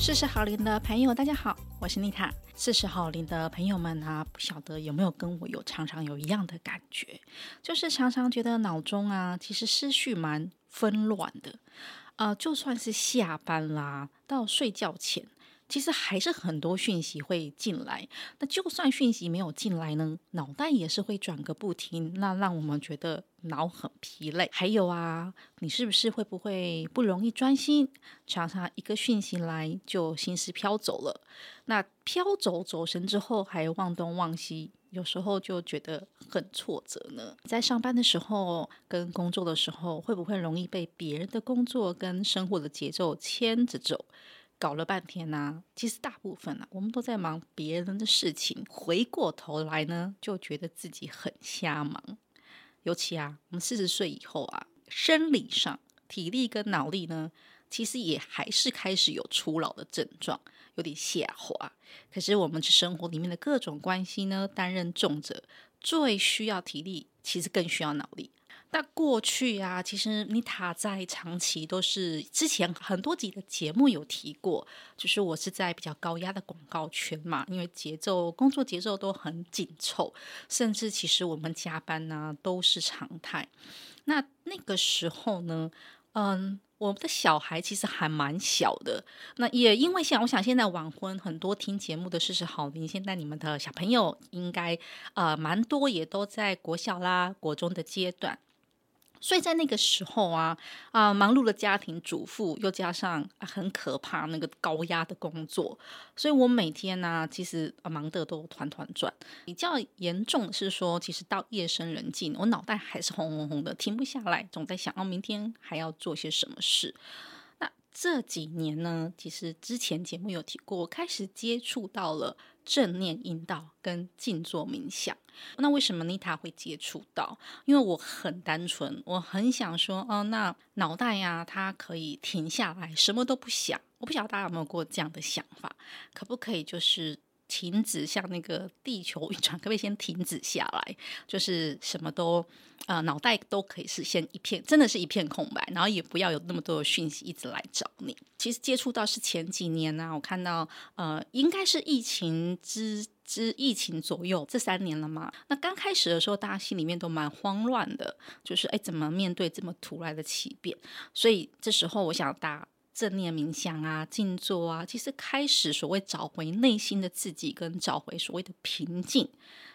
四十好龄的朋友，大家好，我是妮塔。四十好龄的朋友们啊，不晓得有没有跟我有常常有一样的感觉，就是常常觉得脑中啊，其实思绪蛮纷乱的。呃，就算是下班啦，到睡觉前。其实还是很多讯息会进来，那就算讯息没有进来呢，脑袋也是会转个不停，那让我们觉得脑很疲累。还有啊，你是不是会不会不容易专心？常常一个讯息来就心思飘走了，那飘走走神之后还忘东忘西，有时候就觉得很挫折呢。在上班的时候跟工作的时候，会不会容易被别人的工作跟生活的节奏牵着走？搞了半天呢、啊，其实大部分呢、啊，我们都在忙别人的事情。回过头来呢，就觉得自己很瞎忙。尤其啊，我们四十岁以后啊，生理上体力跟脑力呢，其实也还是开始有初老的症状，有点下滑。可是我们生活里面的各种关系呢，担任重责，最需要体力，其实更需要脑力。那过去啊，其实妮塔在长期都是之前很多集的节目有提过，就是我是在比较高压的广告圈嘛，因为节奏工作节奏都很紧凑，甚至其实我们加班呢、都是常态。那那个时候呢，嗯，我们的小孩其实还蛮小的，那也因为像我想现在晚婚很多听节目的事实好，您现在你们的小朋友应该呃蛮多也都在国小啦、国中的阶段。所以在那个时候啊啊、忙碌的家庭主妇，又加上、很可怕那个高压的工作，所以我每天呢、其实、啊、忙得都团团转。比较严重的是说，其实到夜深人静，我脑袋还是轰轰轰的，停不下来，总在想，哦，明天还要做些什么事。那这几年呢，其实之前节目有提过，我开始接触到了。正念引导跟静坐冥想，那为什么妮塔会接触到？因为我很单纯，我很想说，哦，那脑袋呀，它可以停下来，什么都不想。我不晓得大家有没有过这样的想法，可不可以就是？停止，像那个地球运转，可不可以先停止下来？就是什么都，呃，脑袋都可以是先一片，真的是一片空白，然后也不要有那么多的讯息一直来找你。其实接触到是前几年呢、啊，我看到，呃，应该是疫情之之疫情左右这三年了嘛。那刚开始的时候，大家心里面都蛮慌乱的，就是哎，怎么面对这么突然的奇变？所以这时候，我想大家。正念冥想啊，静坐啊，其实开始所谓找回内心的自己，跟找回所谓的平静，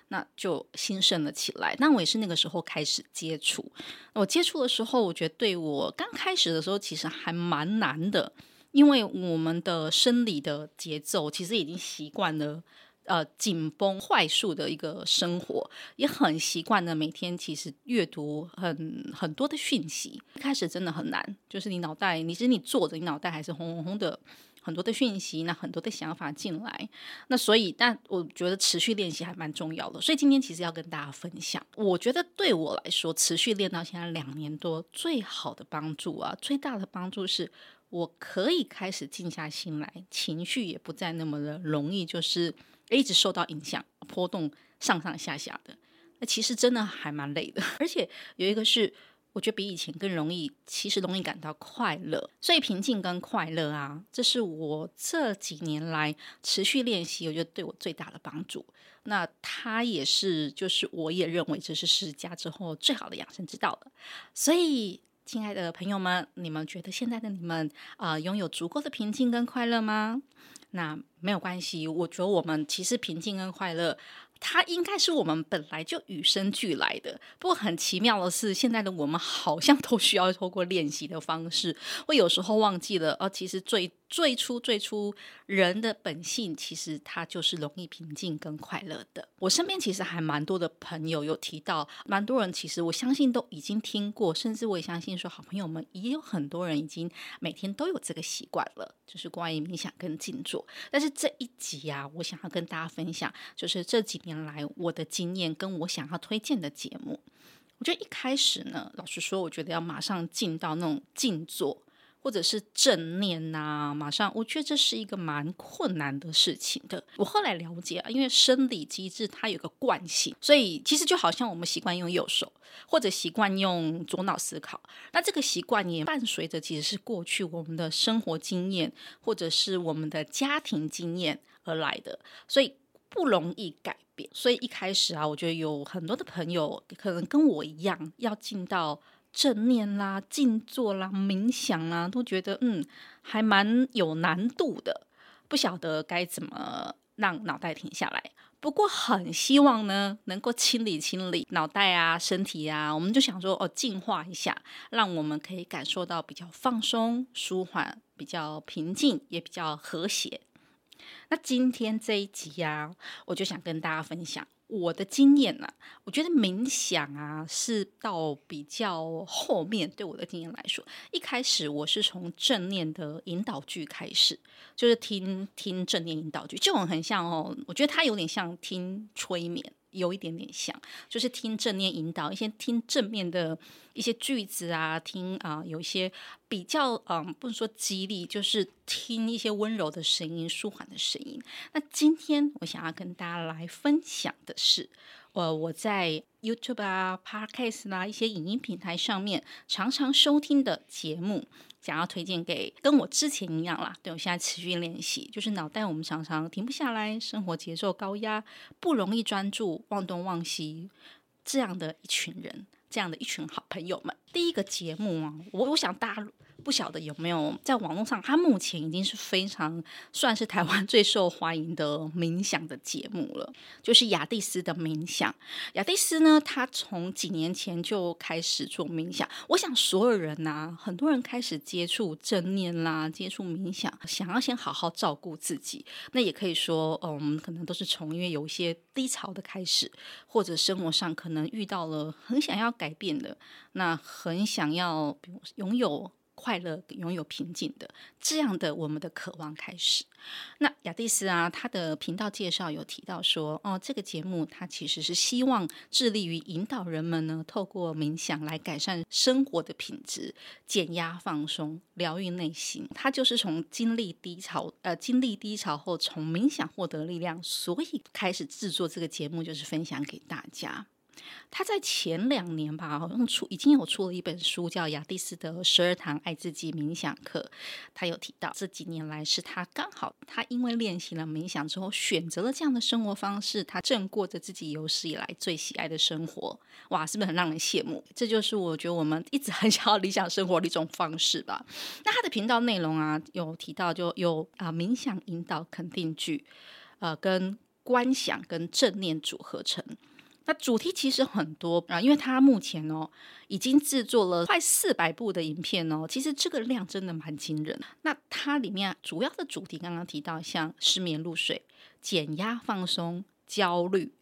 那就兴盛了起来。那我也是那个时候开始接触。我接触的时候，我觉得对我刚开始的时候，其实还蛮难的，因为我们的生理的节奏其实已经习惯了。呃，紧绷、快速的一个生活，也很习惯的每天其实阅读很很多的讯息。一开始真的很难，就是你脑袋，你其实你坐着，你脑袋还是轰轰轰的很多的讯息，那很多的想法进来。那所以，但我觉得持续练习还蛮重要的。所以今天其实要跟大家分享，我觉得对我来说，持续练到现在两年多，最好的帮助啊，最大的帮助是我可以开始静下心来，情绪也不再那么的容易，就是。一直受到影响，波动上上下下的，那其实真的还蛮累的。而且有一个是，我觉得比以前更容易，其实容易感到快乐。所以平静跟快乐啊，这是我这几年来持续练习，我觉得对我最大的帮助。那它也是，就是我也认为这是释迦之后最好的养生之道了。所以，亲爱的朋友们，你们觉得现在的你们啊，呃，拥有足够的平静跟快乐吗？那没有关系，我觉得我们其实平静跟快乐，它应该是我们本来就与生俱来的。不过很奇妙的是，现在的我们好像都需要透过练习的方式，我有时候忘记了，哦，其实最。最初，最初人的本性其实他就是容易平静跟快乐的。我身边其实还蛮多的朋友有提到，蛮多人其实我相信都已经听过，甚至我也相信说好朋友们也有很多人已经每天都有这个习惯了，就是关于冥想跟静坐。但是这一集啊，我想要跟大家分享，就是这几年来我的经验跟我想要推荐的节目。我觉得一开始呢，老实说，我觉得要马上进到那种静坐。或者是正念呐、马上我觉得这是一个蛮困难的事情的。我后来了解啊，因为生理机制它有个惯性，所以其实就好像我们习惯用右手，或者习惯用左脑思考，那这个习惯也伴随着其实是过去我们的生活经验，或者是我们的家庭经验而来的，所以不容易改变。所以一开始啊，我觉得有很多的朋友可能跟我一样，要进到。正念啦、静坐啦、冥想啦，都觉得嗯，还蛮有难度的，不晓得该怎么让脑袋停下来。不过很希望呢，能够清理清理脑袋啊、身体啊，我们就想说哦，净化一下，让我们可以感受到比较放松、舒缓、比较平静，也比较和谐。那今天这一集啊，我就想跟大家分享。我的经验呢、啊，我觉得冥想啊是到比较后面，对我的经验来说，一开始我是从正念的引导句开始，就是听听正念引导句，这种很像哦，我觉得它有点像听催眠。有一点点像，就是听正念引导，一些听正面的一些句子啊，听啊、有一些比较嗯，不能说激励，就是听一些温柔的声音、舒缓的声音。那今天我想要跟大家来分享的是，呃，我在 YouTube 啊、Podcast 啦、啊、一些影音平台上面常常收听的节目。想要推荐给跟我之前一样啦，对，我现在持续练习，就是脑袋我们常常停不下来，生活节奏高压，不容易专注，忘东忘西，这样的一群人，这样的一群好朋友们。第一个节目啊，我我想大家。不晓得有没有在网络上，它目前已经是非常算是台湾 最受欢迎的冥想的节目了，就是雅蒂斯的冥想。雅蒂斯呢，他从几年前就开始做冥想。我想所有人呐、很多人开始接触正念啦，接触冥想，想要先好好照顾自己。那也可以说，嗯，我们可能都是从因为有一些低潮的开始，或者生活上可能遇到了很想要改变的，那很想要比如拥有。快乐、拥有平静的这样的我们的渴望开始。那雅蒂斯啊，他的频道介绍有提到说，哦，这个节目他其实是希望致力于引导人们呢，透过冥想来改善生活的品质、减压、放松、疗愈内心。他就是从经历低潮，呃，经历低潮后从冥想获得力量，所以开始制作这个节目，就是分享给大家。他在前两年吧，好像出已经有出了一本书，叫《雅蒂斯的十二堂爱自己冥想课》。他有提到这几年来是他刚好，他因为练习了冥想之后，选择了这样的生活方式，他正过着自己有史以来最喜爱的生活。哇，是不是很让人羡慕？这就是我觉得我们一直很想要理想生活的一种方式吧。那他的频道内容啊，有提到就有啊冥想引导肯定句，呃，跟观想跟正念组合成。那主题其实很多啊，因为他目前哦已经制作了快四百部的影片哦，其实这个量真的蛮惊人。那它里面主要的主题刚刚提到，像失眠入睡、减压放松、焦虑、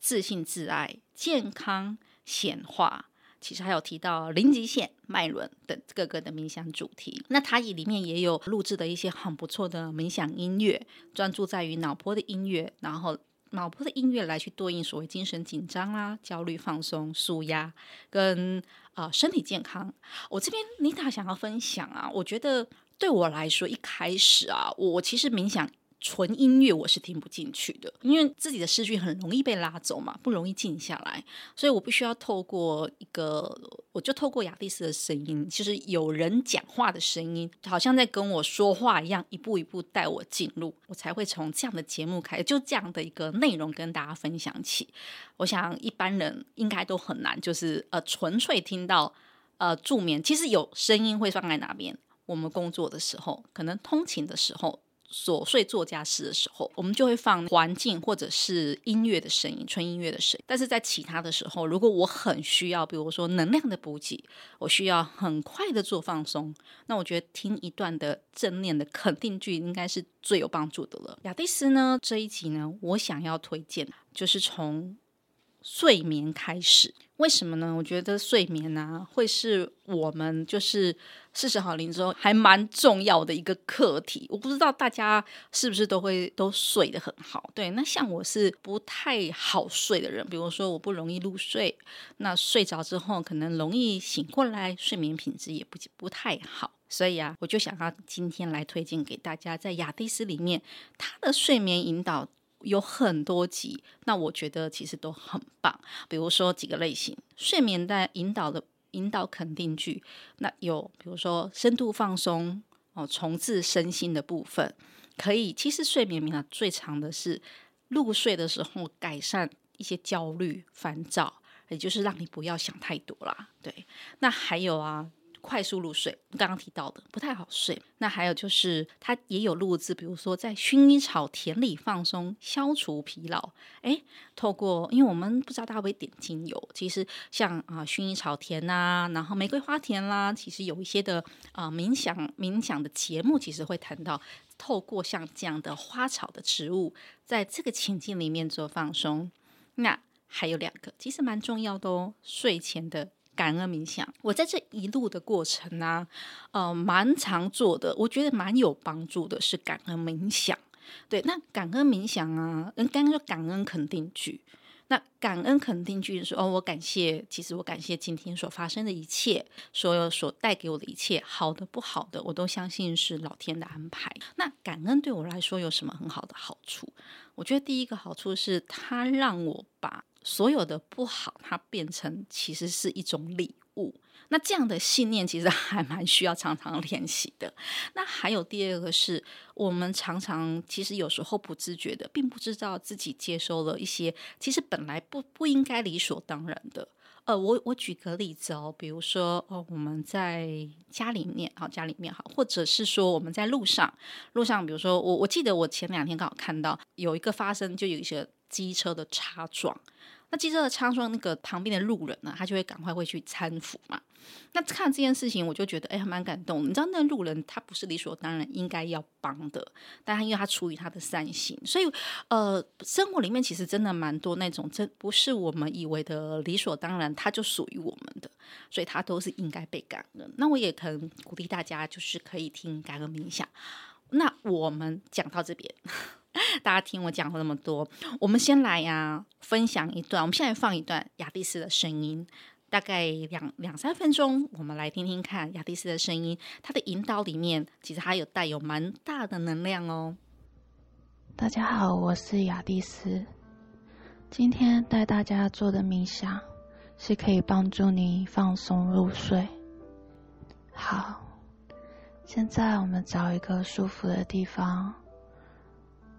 自信自爱、健康显化，其实还有提到零极限、脉轮等各个的冥想主题。那它里面也有录制的一些很不错的冥想音乐，专注在于脑波的音乐，然后。脑波的音乐来去对应所谓精神紧张啦、焦虑放松、舒压跟啊、身体健康。我这边妮塔想要分享啊，我觉得对我来说一开始啊，我其实冥想。纯音乐我是听不进去的，因为自己的思绪很容易被拉走嘛，不容易静下来，所以我必须要透过一个，我就透过雅蒂斯的声音，就是有人讲话的声音，好像在跟我说话一样，一步一步带我进入，我才会从这样的节目开，就这样的一个内容跟大家分享起。我想一般人应该都很难，就是呃纯粹听到呃助眠，其实有声音会放在哪边？我们工作的时候，可能通勤的时候。琐碎做家事的时候，我们就会放环境或者是音乐的声音，纯音乐的声音。但是在其他的时候，如果我很需要，比如说能量的补给，我需要很快的做放松，那我觉得听一段的正念的肯定句应该是最有帮助的了。雅蒂斯呢，这一集呢，我想要推荐就是从睡眠开始。为什么呢？我觉得睡眠啊，会是我们就是四十好龄之后还蛮重要的一个课题。我不知道大家是不是都会都睡得很好。对，那像我是不太好睡的人，比如说我不容易入睡，那睡着之后可能容易醒过来，睡眠品质也不不太好。所以啊，我就想要今天来推荐给大家，在雅蒂斯里面，它的睡眠引导有很多集，那我觉得其实都很棒。比如说几个类型，睡眠的引导的引导肯定句，那有比如说深度放松哦，重置身心的部分，可以。其实睡眠引导最长的是入睡的时候改善一些焦虑、烦躁，也就是让你不要想太多啦。对，那还有啊。快速入睡，刚刚提到的不太好睡。那还有就是，它也有录制，比如说在薰衣草田里放松，消除疲劳。诶，透过，因为我们不知道大家会不会点精油，其实像啊薰衣草田呐、啊，然后玫瑰花田啦，其实有一些的啊冥想冥想的节目，其实会谈到透过像这样的花草的植物，在这个情境里面做放松。那还有两个，其实蛮重要的哦，睡前的。感恩冥想，我在这一路的过程呢、呃，蛮常做的，我觉得蛮有帮助的，是感恩冥想。对，那感恩冥想啊，嗯，刚刚说感恩肯定句，那感恩肯定句是，哦，我感谢，其实我感谢今天所发生的一切，所有所带给我的一切，好的不好的，我都相信是老天的安排。那感恩对我来说有什么很好的好处？我觉得第一个好处是，它让我把所有的不好，它变成其实是一种礼物。那这样的信念其实还蛮需要常常练习的。那还有第二个是，我们常常其实有时候不自觉的，并不知道自己接收了一些其实本来不不应该理所当然的。呃，我我举个例子哦，比如说哦，我们在家里面，好，家里面好，或者是说我们在路上，路上，比如说我我记得我前两天刚好看到有一个发生，就有一些机车的擦撞。那机车的擦撞，那个旁边的路人呢，他就会赶快会去搀扶嘛。那看这件事情，我就觉得哎，还蛮感动。你知道，那路人他不是理所当然应该要帮的，但他因为他出于他的善心，所以呃，生活里面其实真的蛮多那种，真不是我们以为的理所当然，他就属于我们的，所以他都是应该被感恩。那我也可能鼓励大家，就是可以听感恩冥想。那我们讲到这边。大家听我讲了那么多，我们先来呀、分享一段。我们现在放一段雅蒂斯的声音，大概两两三分钟，我们来听听看雅蒂斯的声音。它的引导里面，其实还有带有蛮大的能量哦。大家好，我是雅蒂斯，今天带大家做的冥想是可以帮助你放松入睡。好，现在我们找一个舒服的地方。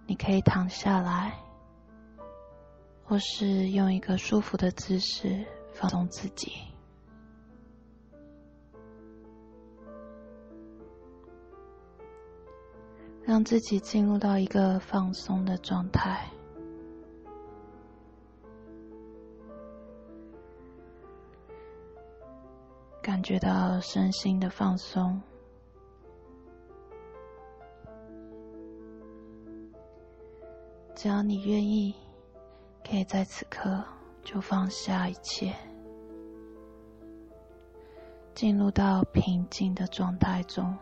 你可以躺下来，或是用一个舒服的姿势放松自己，让自己进入到一个放松的状态，感觉到身心的放松。只要你愿意，可以在此刻就放下一切，进入到平静的状态中。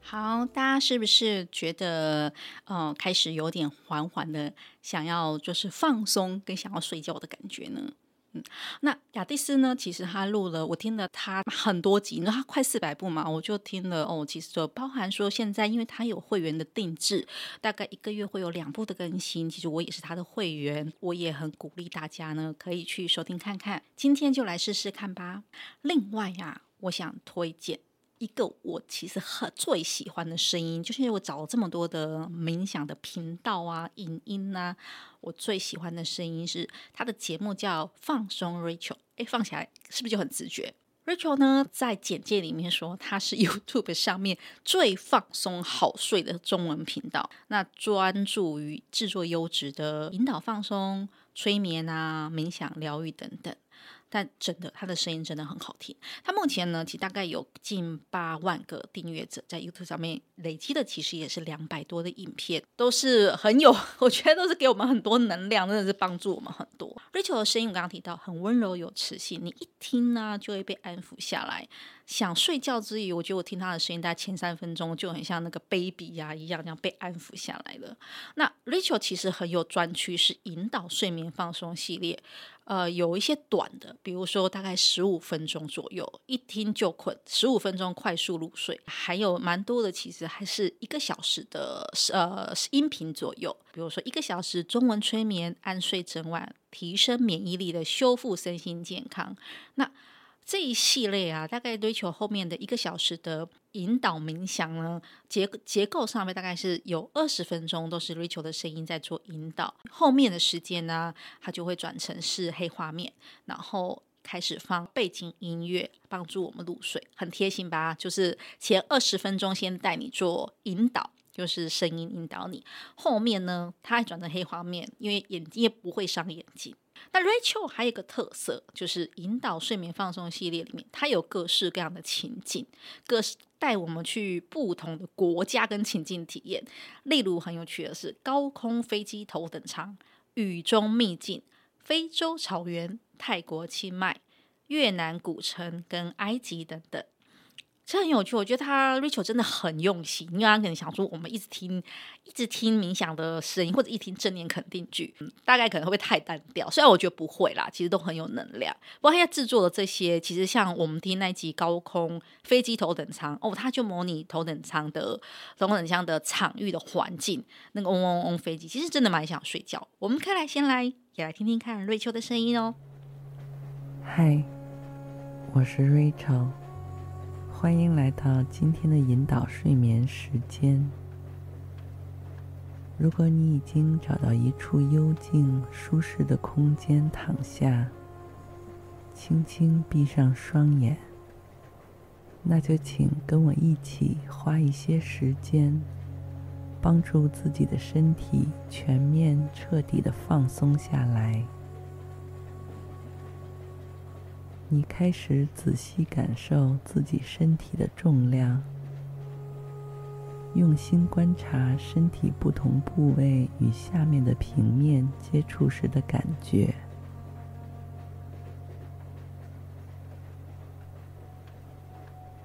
好，大家是不是觉得，呃，开始有点缓缓的想要就是放松跟想要睡觉的感觉呢？嗯，那雅蒂斯呢？其实他录了，我听了他很多集，那他快四百部嘛，我就听了哦。其实就包含说，现在因为他有会员的定制，大概一个月会有两部的更新。其实我也是他的会员，我也很鼓励大家呢，可以去收听看看。今天就来试试看吧。另外呀、我想推荐。一个我其实很最喜欢的声音，就是因为我找了这么多的冥想的频道啊、影音啊，我最喜欢的声音是他的节目叫放松 Rachel，诶，放起来是不是就很直觉？Rachel 呢，在简介里面说，他是 YouTube 上面最放松好睡的中文频道，那专注于制作优质的引导放松、催眠啊、冥想疗愈等等。但真的，他的声音真的很好听。他目前呢，其实大概有近八万个订阅者，在 YouTube 上面累积的，其实也是两百多的影片，都是很有，我觉得都是给我们很多能量，真的是帮助我们很多。Rachel 的声音我刚刚提到很温柔有磁性，你一听呢就会被安抚下来。想睡觉之余，我觉得我听他的声音，大概前三分钟就很像那个 baby 呀、一样，这样被安抚下来了。那 Rachel 其实很有专区，是引导睡眠放松系列。呃，有一些短的，比如说大概十五分钟左右，一听就困，十五分钟快速入睡。还有蛮多的，其实还是一个小时的，呃，音频左右，比如说一个小时中文催眠，安睡整晚，提升免疫力的修复身心健康。那这一系列啊，大概 Rachel 后面的一个小时的引导冥想呢，结结构上面大概是有二十分钟都是 Rachel 的声音在做引导，后面的时间呢，它就会转成是黑画面，然后开始放背景音乐，帮助我们入睡，很贴心吧？就是前二十分钟先带你做引导，就是声音引导你，后面呢，它还转成黑画面，因为眼睛也不会伤眼睛。那 Rachel 还有一个特色，就是引导睡眠放松系列里面，它有各式各样的情境，各式带我们去不同的国家跟情境体验。例如很有趣的是，高空飞机头等舱、雨中秘境、非洲草原、泰国清迈、越南古城跟埃及等等。这很有趣，我觉得他 Rachel 真的很用心，因为他可能想说，我们一直听，一直听冥想的声音，或者一听正念肯定句，嗯，大概可能会太单调。虽然我觉得不会啦，其实都很有能量。不过他制作的这些，其实像我们听那一集高空飞机头等舱哦，他就模拟头等舱的头等舱的场域的环境，那个嗡嗡嗡飞机，其实真的蛮想睡觉。我们可以来先来也来听听看 Rachel 的声音哦。嗨，我是 Rachel。欢迎来到今天的引导睡眠时间。如果你已经找到一处幽静、舒适的空间躺下，轻轻闭上双眼，那就请跟我一起花一些时间，帮助自己的身体全面、彻底的放松下来。你开始仔细感受自己身体的重量，用心观察身体不同部位与下面的平面接触时的感觉。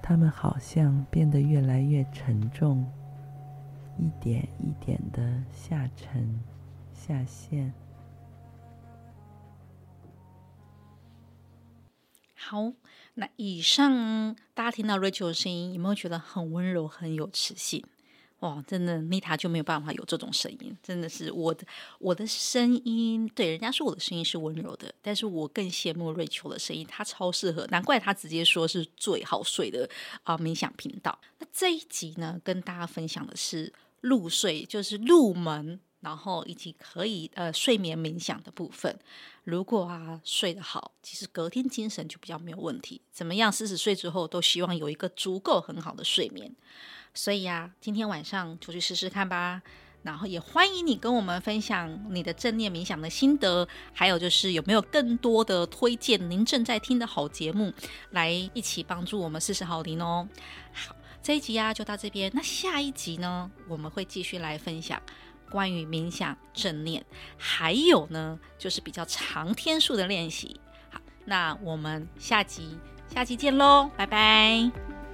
它们好像变得越来越沉重，一点一点的下沉、下陷。好，那以上大家听到 Rachel 的声音，有没有觉得很温柔、很有磁性？哇，真的，Nita 就没有办法有这种声音，真的是我的我的声音，对人家说我的声音是温柔的，但是我更羡慕 Rachel 的声音，她超适合，难怪她直接说是最好睡的啊、冥想频道。那这一集呢，跟大家分享的是入睡，就是入门。然后以及可以呃睡眠冥想的部分，如果啊睡得好，其实隔天精神就比较没有问题。怎么样，四十岁之后都希望有一个足够很好的睡眠。所以呀，今天晚上就去试试看吧。然后也欢迎你跟我们分享你的正念冥想的心得，还有就是有没有更多的推荐您正在听的好节目，来一起帮助我们四十好龄哦。好，这一集啊就到这边。那下一集呢，我们会继续来分享。关于冥想正念，还有呢，就是比较长天数的练习。好，那我们下集下集见喽，拜拜。